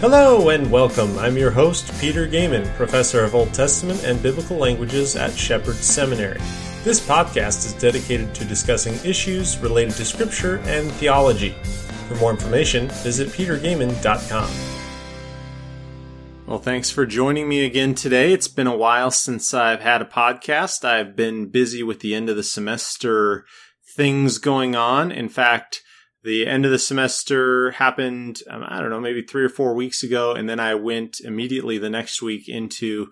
Hello and welcome. I'm your host, Peter Goeman, professor of Old Testament and Biblical Languages at Shepherd Seminary. This podcast is dedicated to discussing issues related to Scripture and theology. For more information, visit petergoeman.com. Well, thanks for joining me again today. It's been a while since I've had a podcast. I've been busy with the end of the semester things going on. In fact, the end of the semester happened, um, I don't know, maybe three or four weeks ago. And then I went immediately the next week into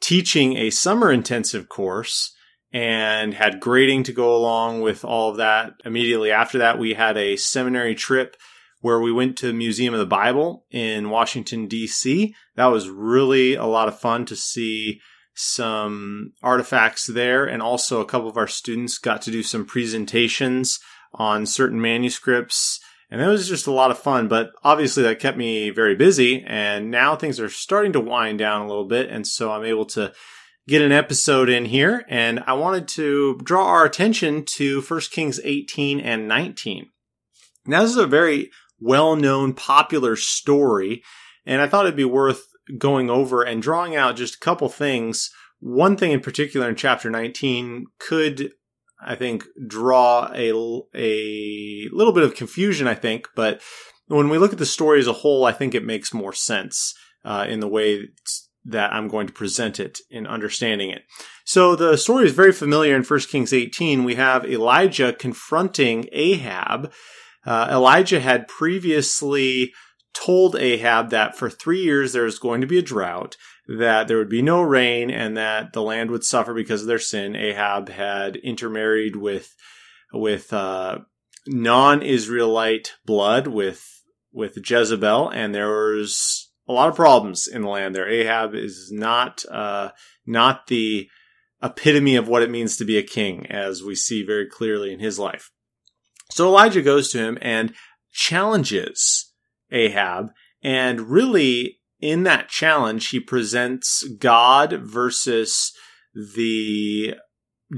teaching a summer intensive course and had grading to go along with all of that. Immediately after that, we had a seminary trip where we went to the Museum of the Bible in Washington, D.C. That was really a lot of fun to see some artifacts there. And also, a couple of our students got to do some presentations on certain manuscripts. And that was just a lot of fun, but obviously that kept me very busy. And now things are starting to wind down a little bit. And so I'm able to get an episode in here. And I wanted to draw our attention to 1 Kings 18 and 19. Now, this is a very well known, popular story. And I thought it'd be worth going over and drawing out just a couple things. One thing in particular in chapter 19 could I think, draw a, a little bit of confusion, I think. But when we look at the story as a whole, I think it makes more sense uh, in the way that I'm going to present it in understanding it. So the story is very familiar in 1 Kings 18. We have Elijah confronting Ahab. Uh, Elijah had previously told Ahab that for three years there was going to be a drought, that there would be no rain, and that the land would suffer because of their sin. Ahab had intermarried with with uh, non-Israelite blood with with Jezebel, and there was a lot of problems in the land there. Ahab is not uh, not the epitome of what it means to be a king, as we see very clearly in his life. So Elijah goes to him and challenges Ahab. And really, in that challenge, he presents God versus the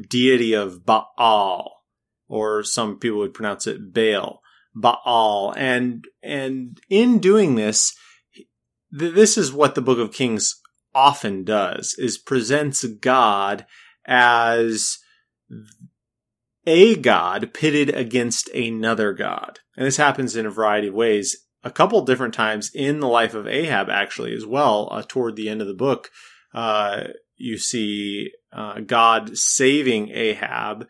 deity of Baal, or some people would pronounce it Baal, Baal. And, and in doing this, this is what the book of Kings often does, is presents God as a god pitted against another god. And this happens in a variety of ways a couple different times in the life of Ahab, actually, as well. Uh, toward the end of the book, uh, you see uh, God saving Ahab,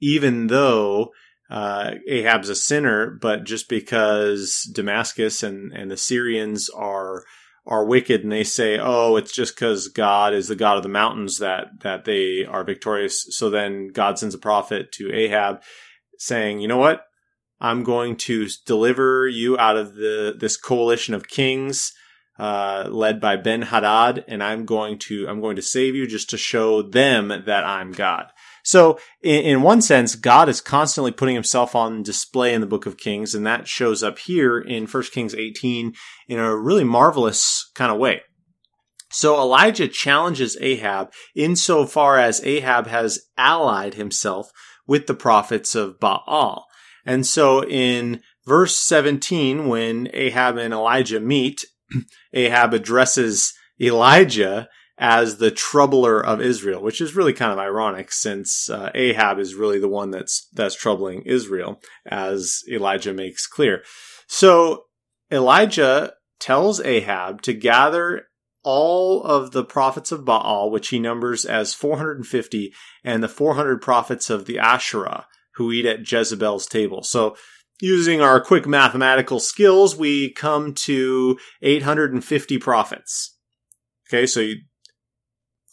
even though uh, Ahab's a sinner, but just because Damascus and, and the Syrians are are wicked and they say, "Oh, it's just because God is the God of the mountains that that they are victorious." So then God sends a prophet to Ahab, saying, "You know what? I'm going to deliver you out of the this coalition of kings uh, led by Ben Hadad, and I'm going to I'm going to save you just to show them that I'm God. So, in, in one sense, God is constantly putting Himself on display in the Book of Kings, and that shows up here in 1 Kings 18 in a really marvelous kind of way. So Elijah challenges Ahab insofar as Ahab has allied himself with the prophets of Baal. And so in verse 17, when Ahab and Elijah meet, Ahab addresses Elijah as the troubler of Israel, which is really kind of ironic since uh, Ahab is really the one that's that's troubling Israel, as Elijah makes clear. So Elijah tells Ahab to gather all of the prophets of Baal, which he numbers as 450, and the 400 prophets of the Asherah, who eat at Jezebel's table. So using our quick mathematical skills, we come to 850 prophets. Okay, so you,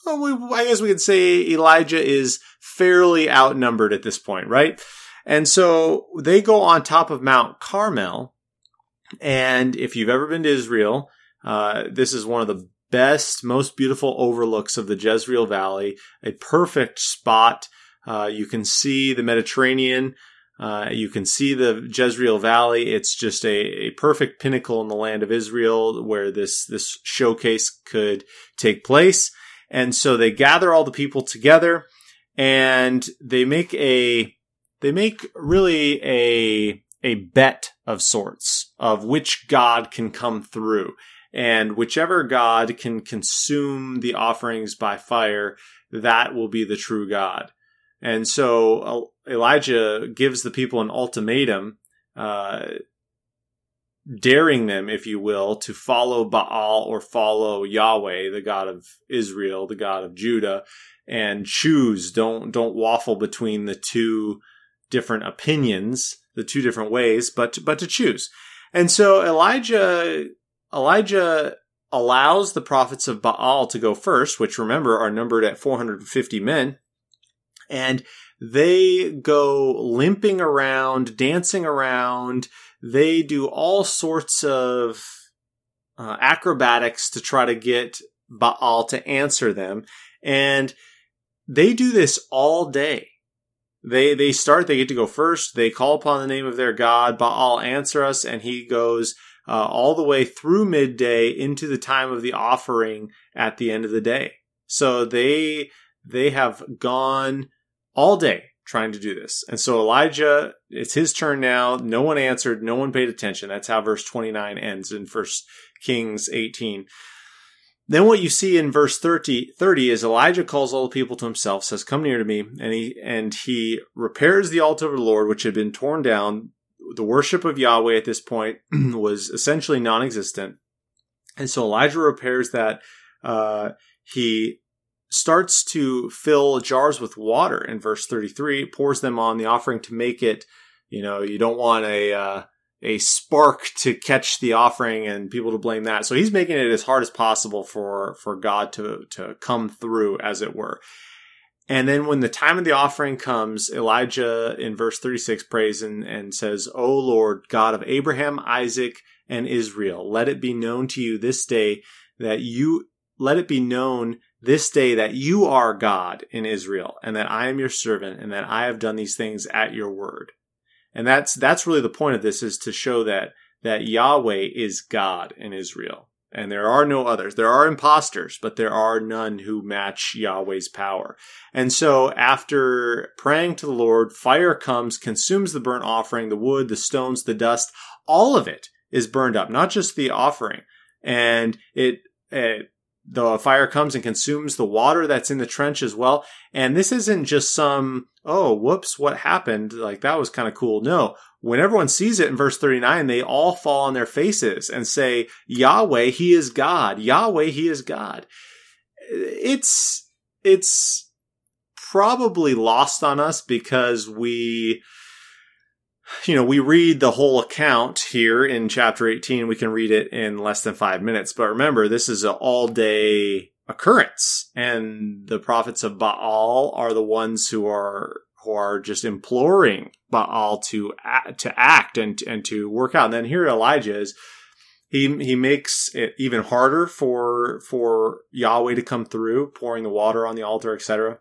well, we, I guess we could say Elijah is fairly outnumbered at this point, right? And so they go on top of Mount Carmel. And if you've ever been to Israel, uh, this is one of the best, most beautiful overlooks of the Jezreel Valley, a perfect spot uh, you can see the Mediterranean. Uh, you can see the Jezreel Valley. It's just a, a perfect pinnacle in the land of Israel where this, this showcase could take place. And so they gather all the people together and they make a, they make really a, a bet of sorts of which God can come through. And whichever God can consume the offerings by fire, that will be the true God. And so Elijah gives the people an ultimatum, uh, daring them, if you will, to follow Baal or follow Yahweh, the God of Israel, the God of Judah, and choose. Don't don't waffle between the two different opinions, the two different ways, but but to choose. And so Elijah Elijah allows the prophets of Baal to go first, which remember are numbered at 450 men. And they go limping around, dancing around. They do all sorts of uh, acrobatics to try to get Baal to answer them. And they do this all day. They they start. They get to go first. They call upon the name of their god. Baal answer us, and he goes uh, all the way through midday into the time of the offering at the end of the day. So they they have gone all day trying to do this. And so Elijah, it's his turn now. No one answered. No one paid attention. That's how verse 29 ends in First Kings 18. Then what you see in verse 30, 30 is Elijah calls all the people to himself, says, come near to me. And he, and he repairs the altar of the Lord, which had been torn down. The worship of Yahweh at this point was essentially non-existent. And so Elijah repairs that. Uh, he starts to fill jars with water in verse 33, pours them on the offering to make it, you know, you don't want a, uh, a spark to catch the offering and people to blame that. So he's making it as hard as possible for, for God to, to come through, as it were. And then when the time of the offering comes, Elijah in verse 36 prays and, and says, O Lord, God of Abraham, Isaac, and Israel, let it be known to you this day that you, let it be known this day that you are God in Israel and that I am your servant and that I have done these things at your word. And that's, that's really the point of this is to show that, that Yahweh is God in Israel. And there are no others. There are imposters, but there are none who match Yahweh's power. And so after praying to the Lord, fire comes, consumes the burnt offering, the wood, the stones, the dust, all of it is burned up, not just the offering. And it, it the fire comes and consumes the water that's in the trench as well. And this isn't just some, oh, whoops, what happened? Like that was kind of cool. No, when everyone sees it in verse 39, they all fall on their faces and say, Yahweh, he is God. Yahweh, he is God. It's, it's probably lost on us because we, you know, we read the whole account here in chapter 18. We can read it in less than five minutes. But remember, this is an all day occurrence. And the prophets of Baal are the ones who are, who are just imploring Baal to, to act and, and to work out. And then here Elijah is, he, he makes it even harder for, for Yahweh to come through, pouring the water on the altar, etc.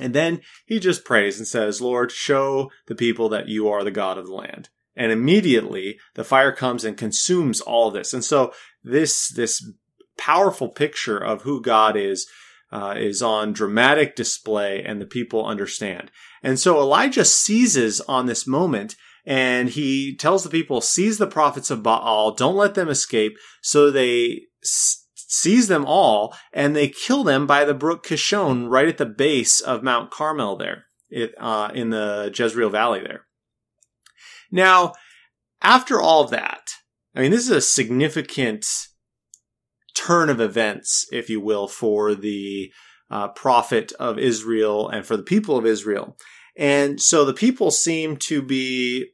And then he just prays and says, Lord, show the people that you are the God of the land. And immediately the fire comes and consumes all this. And so this, this powerful picture of who God is, uh, is on dramatic display and the people understand. And so Elijah seizes on this moment and he tells the people, seize the prophets of Baal, don't let them escape. So they seize them all, and they kill them by the brook Kishon right at the base of Mount Carmel there, it, uh, in the Jezreel Valley there. Now, after all that, I mean, this is a significant turn of events, if you will, for the uh, prophet of Israel and for the people of Israel. And so the people seem to be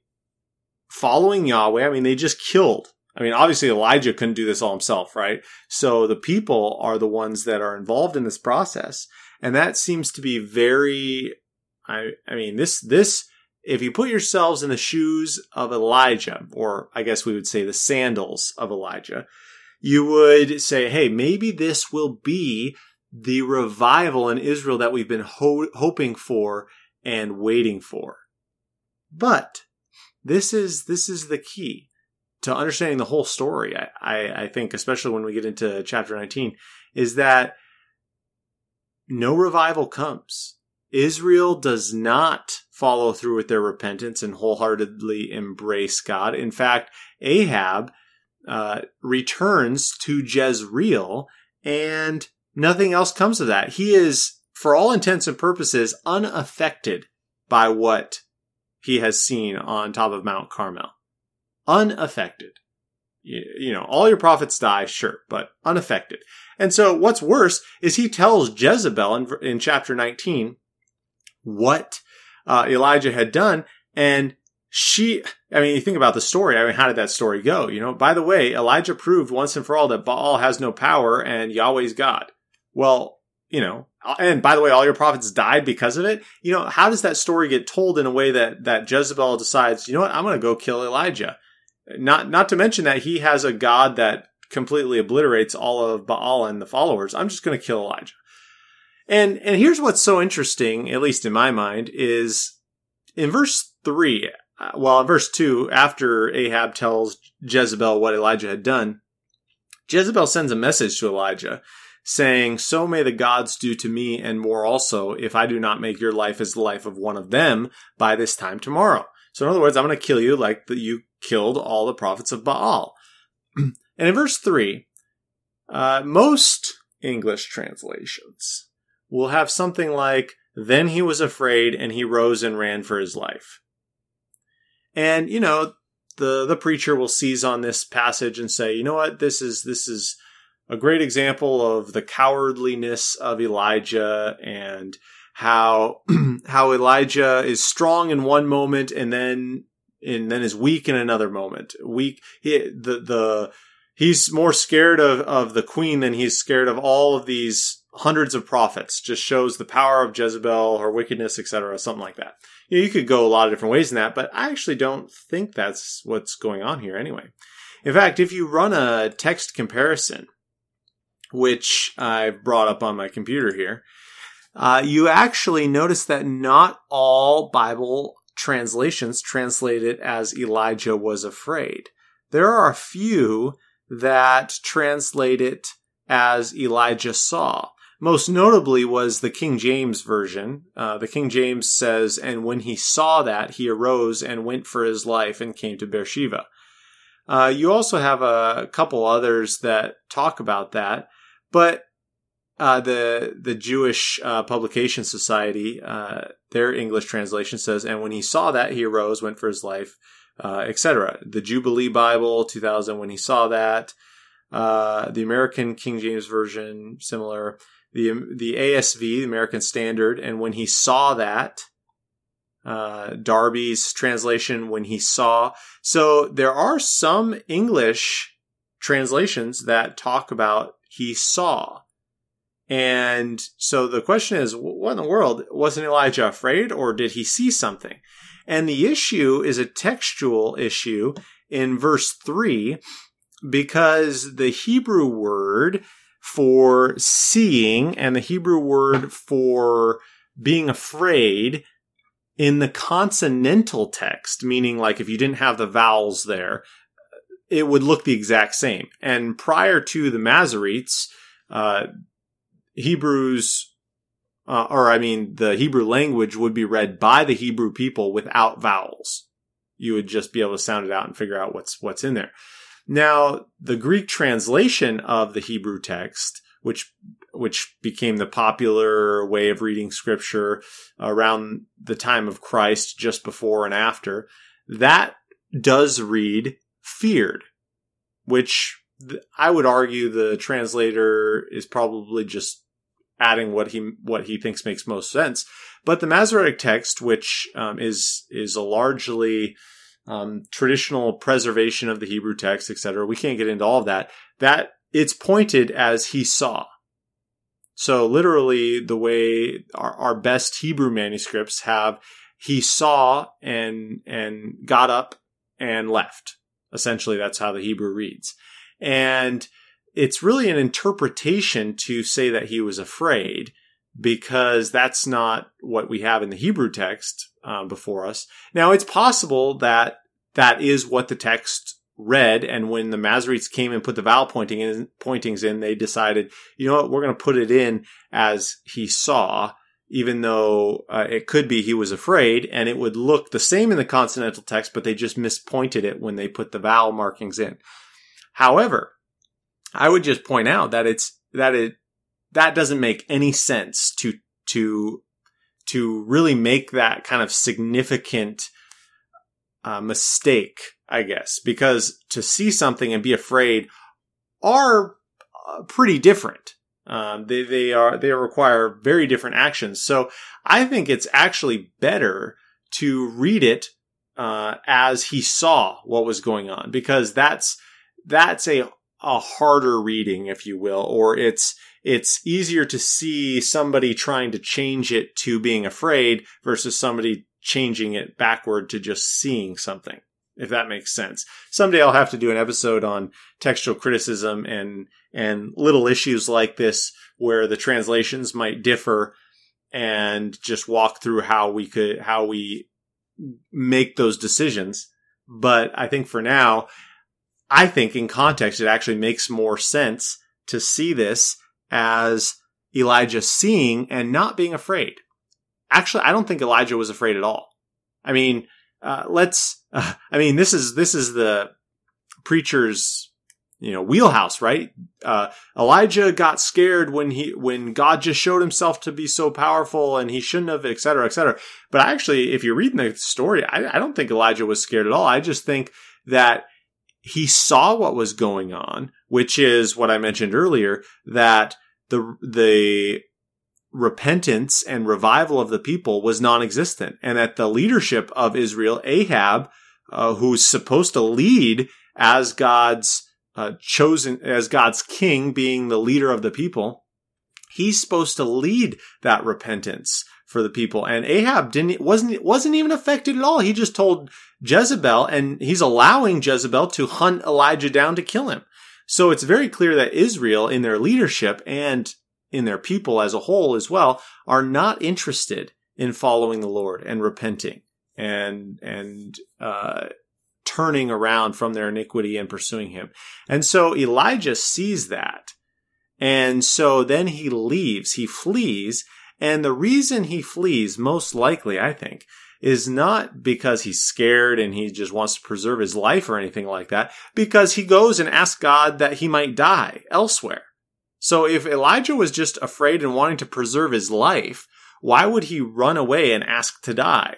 following Yahweh. I mean, they just killed I mean, obviously Elijah couldn't do this all himself, right? So the people are the ones that are involved in this process. And that seems to be very, I, I mean, this, this, if you put yourselves in the shoes of Elijah, or I guess we would say the sandals of Elijah, you would say, hey, maybe this will be the revival in Israel that we've been ho- hoping for and waiting for. But this is, this is the key to understanding the whole story, I, I, I think, especially when we get into chapter 19, is that no revival comes. Israel does not follow through with their repentance and wholeheartedly embrace God. In fact, Ahab uh, returns to Jezreel and nothing else comes of that. He is, for all intents and purposes, unaffected by what he has seen on top of Mount Carmel. Unaffected. You, you know, all your prophets die, sure, but unaffected. And so what's worse is he tells Jezebel in, in chapter 19 what uh, Elijah had done. And she, I mean, you think about the story. I mean, how did that story go? You know, by the way, Elijah proved once and for all that Baal has no power and Yahweh's God. Well, you know, and by the way, all your prophets died because of it. You know, how does that story get told in a way that, that Jezebel decides, you know what, I'm going to go kill Elijah? Not, not to mention that he has a God that completely obliterates all of Baal and the followers. I'm just going to kill Elijah. And, and here's what's so interesting, at least in my mind, is in verse three, uh, well, in verse two, after Ahab tells Jezebel what Elijah had done, Jezebel sends a message to Elijah saying, So may the gods do to me and more also if I do not make your life as the life of one of them by this time tomorrow. So in other words, I'm going to kill you like that you killed all the prophets of Baal. and in verse 3, uh, most English translations will have something like, Then he was afraid and he rose and ran for his life. And, you know, the, the preacher will seize on this passage and say, you know what, this is, this is a great example of the cowardliness of Elijah and how how Elijah is strong in one moment and then and then is weak in another moment. Weak he, the the he's more scared of of the queen than he's scared of all of these hundreds of prophets. Just shows the power of Jezebel, her wickedness, etc. Something like that. You, know, you could go a lot of different ways in that, but I actually don't think that's what's going on here anyway. In fact, if you run a text comparison which I've brought up on my computer here, uh, you actually notice that not all Bible translations translate it as Elijah was afraid. There are a few that translate it as Elijah saw. Most notably was the King James version. Uh, the King James says, And when he saw that, he arose and went for his life and came to Beersheba. Uh, you also have a couple others that talk about that. But uh, the the Jewish uh, Publication Society, uh, their English translation says, and when he saw that, he arose, went for his life, uh, etc. The Jubilee Bible, 2000, when he saw that, uh, the American King James Version, similar. The the ASV, the American Standard, and when he saw that, uh, Darby's translation, when he saw. So there are some English translations that talk about he saw. And so the question is, what in the world? Wasn't Elijah afraid or did he see something? And the issue is a textual issue in verse 3 because the Hebrew word for seeing and the Hebrew word for being afraid in the consonantal text, meaning like if you didn't have the vowels there, it would look the exact same. And prior to the Masoretes, uh, Hebrews, uh, or I mean, the Hebrew language would be read by the Hebrew people without vowels. You would just be able to sound it out and figure out what's what's in there. Now, the Greek translation of the Hebrew text, which which became the popular way of reading scripture around the time of Christ, just before and after, that does read feared, which I would argue the translator is probably just adding what he what he thinks makes most sense. But the Masoretic text, which um, is is a largely um, traditional preservation of the Hebrew text, etc. We can't get into all of that. That it's pointed as he saw. So literally, the way our, our best Hebrew manuscripts have, he saw and and got up and left. Essentially, that's how the Hebrew reads. And it's really an interpretation to say that he was afraid because that's not what we have in the Hebrew text um, before us. Now, it's possible that that is what the text read, and when the Masoretes came and put the vowel pointing in, pointings in, they decided, you know what, we're going to put it in as he saw, even though uh, it could be he was afraid, and it would look the same in the consonantal text, but they just mispointed it when they put the vowel markings in. However, I would just point out that it's that it that doesn't make any sense to to to really make that kind of significant uh, mistake, I guess, because to see something and be afraid are uh, pretty different. Um, they they are they require very different actions. So I think it's actually better to read it uh, as he saw what was going on because that's that's a a harder reading, if you will, or it's it's easier to see somebody trying to change it to being afraid versus somebody changing it backward to just seeing something, if that makes sense. Someday I'll have to do an episode on textual criticism and and little issues like this where the translations might differ and just walk through how we could how we make those decisions. But I think for now, I think in context, it actually makes more sense to see this as Elijah seeing and not being afraid. Actually, I don't think Elijah was afraid at all. I mean, uh, let's, uh, I mean, this is, this is the preacher's, you know, wheelhouse, right? Uh, Elijah got scared when he, when God just showed himself to be so powerful and he shouldn't have, et cetera, et cetera. But actually, if you're reading the story, I, I don't think Elijah was scared at all. I just think that he saw what was going on, which is what I mentioned earlier, that the, the repentance and revival of the people was non-existent. And that the leadership of Israel, Ahab, uh, who's supposed to lead as God's uh, chosen, as God's king being the leader of the people, he's supposed to lead that repentance for the people. And Ahab didn't wasn't wasn't even affected at all. He just told Jezebel, and he's allowing Jezebel to hunt Elijah down to kill him. So it's very clear that Israel, in their leadership and in their people as a whole as well, are not interested in following the Lord and repenting and and uh, turning around from their iniquity and pursuing Him. And so Elijah sees that, and so then he leaves, he flees, and the reason he flees, most likely, I think, is not because he's scared and he just wants to preserve his life or anything like that, because he goes and asks God that he might die elsewhere. So if Elijah was just afraid and wanting to preserve his life, why would he run away and ask to die?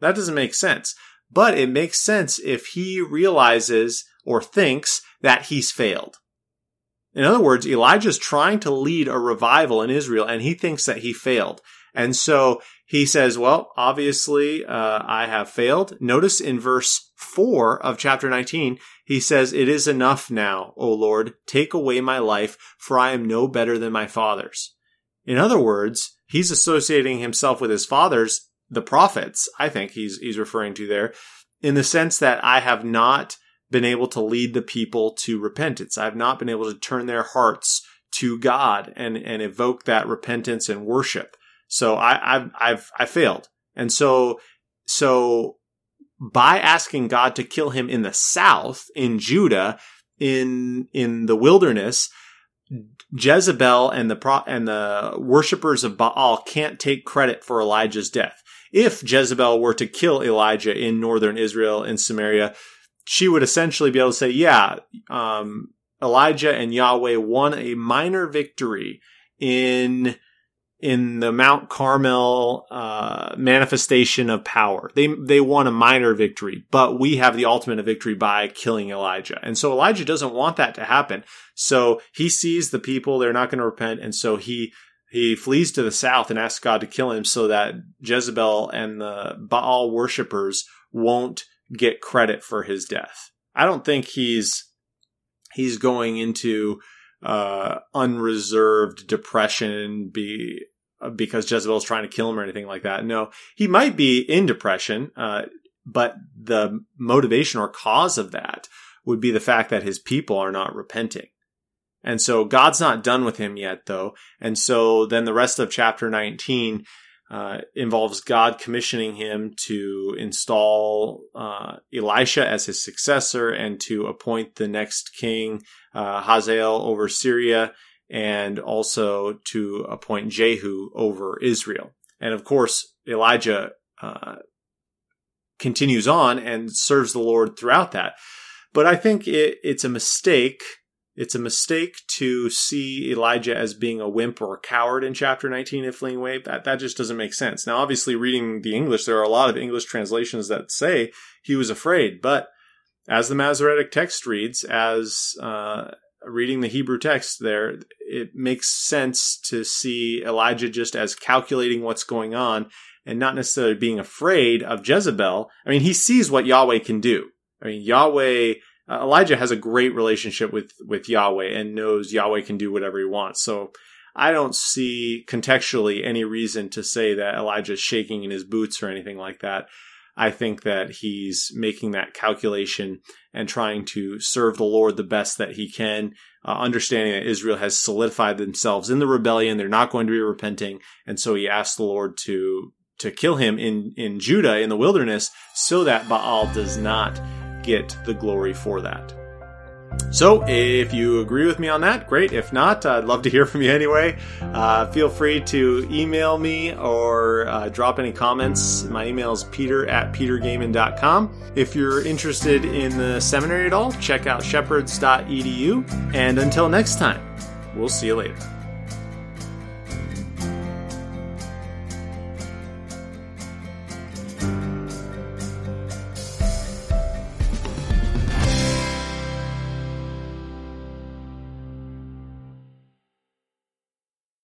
That doesn't make sense. But it makes sense if he realizes or thinks that he's failed. In other words, Elijah's trying to lead a revival in Israel and he thinks that he failed. And so he says, well, obviously, uh, I have failed. Notice in verse four of chapter 19, he says, it is enough now, O Lord, take away my life, for I am no better than my fathers. In other words, he's associating himself with his fathers, the prophets, I think he's, he's referring to there, in the sense that I have not been able to lead the people to repentance. I've not been able to turn their hearts to God and, and evoke that repentance and worship. So I, I've, I've, I failed. And so, so by asking God to kill him in the south, in Judah, in, in the wilderness, Jezebel and the pro- and the worshippers of Baal can't take credit for Elijah's death. If Jezebel were to kill Elijah in northern Israel in Samaria, she would essentially be able to say, yeah, um, Elijah and Yahweh won a minor victory in in the Mount Carmel uh, manifestation of power. They they won a minor victory, but we have the ultimate victory by killing Elijah. And so Elijah doesn't want that to happen. So he sees the people; they're not going to repent, and so he he flees to the south and asks God to kill him, so that Jezebel and the Baal worshippers won't get credit for his death. I don't think he's he's going into uh, unreserved depression be because Jezebel's trying to kill him or anything like that. No, he might be in depression, uh, but the motivation or cause of that would be the fact that his people are not repenting. And so God's not done with him yet, though. And so then the rest of chapter 19 uh, involves God commissioning him to install uh, Elisha as his successor and to appoint the next king, uh, Hazael, over Syria, and also to appoint Jehu over Israel. And of course, Elijah uh, continues on and serves the Lord throughout that. But I think it, it's a mistake. It's a mistake to see Elijah as being a wimp or a coward in chapter 19 of Fleeing Away. That, that just doesn't make sense. Now, obviously, reading the English, there are a lot of English translations that say he was afraid. But as the Masoretic text reads, as uh, reading the Hebrew text there, it makes sense to see Elijah just as calculating what's going on and not necessarily being afraid of Jezebel. I mean, he sees what Yahweh can do. I mean, Yahweh, uh, Elijah has a great relationship with, with Yahweh and knows Yahweh can do whatever he wants. So I don't see contextually any reason to say that Elijah is shaking in his boots or anything like that. I think that he's making that calculation and trying to serve the Lord the best that he can, uh, understanding that Israel has solidified themselves in the rebellion. They're not going to be repenting. And so he asked the Lord to to kill him in, in Judah in the wilderness so that Baal does not get the glory for that. So, if you agree with me on that, great. If not, I'd love to hear from you anyway. Uh, feel free to email me or uh, drop any comments. My email is peter at petergoeman.com. If you're interested in the seminary at all, check out shepherds.edu. And until next time, we'll see you later.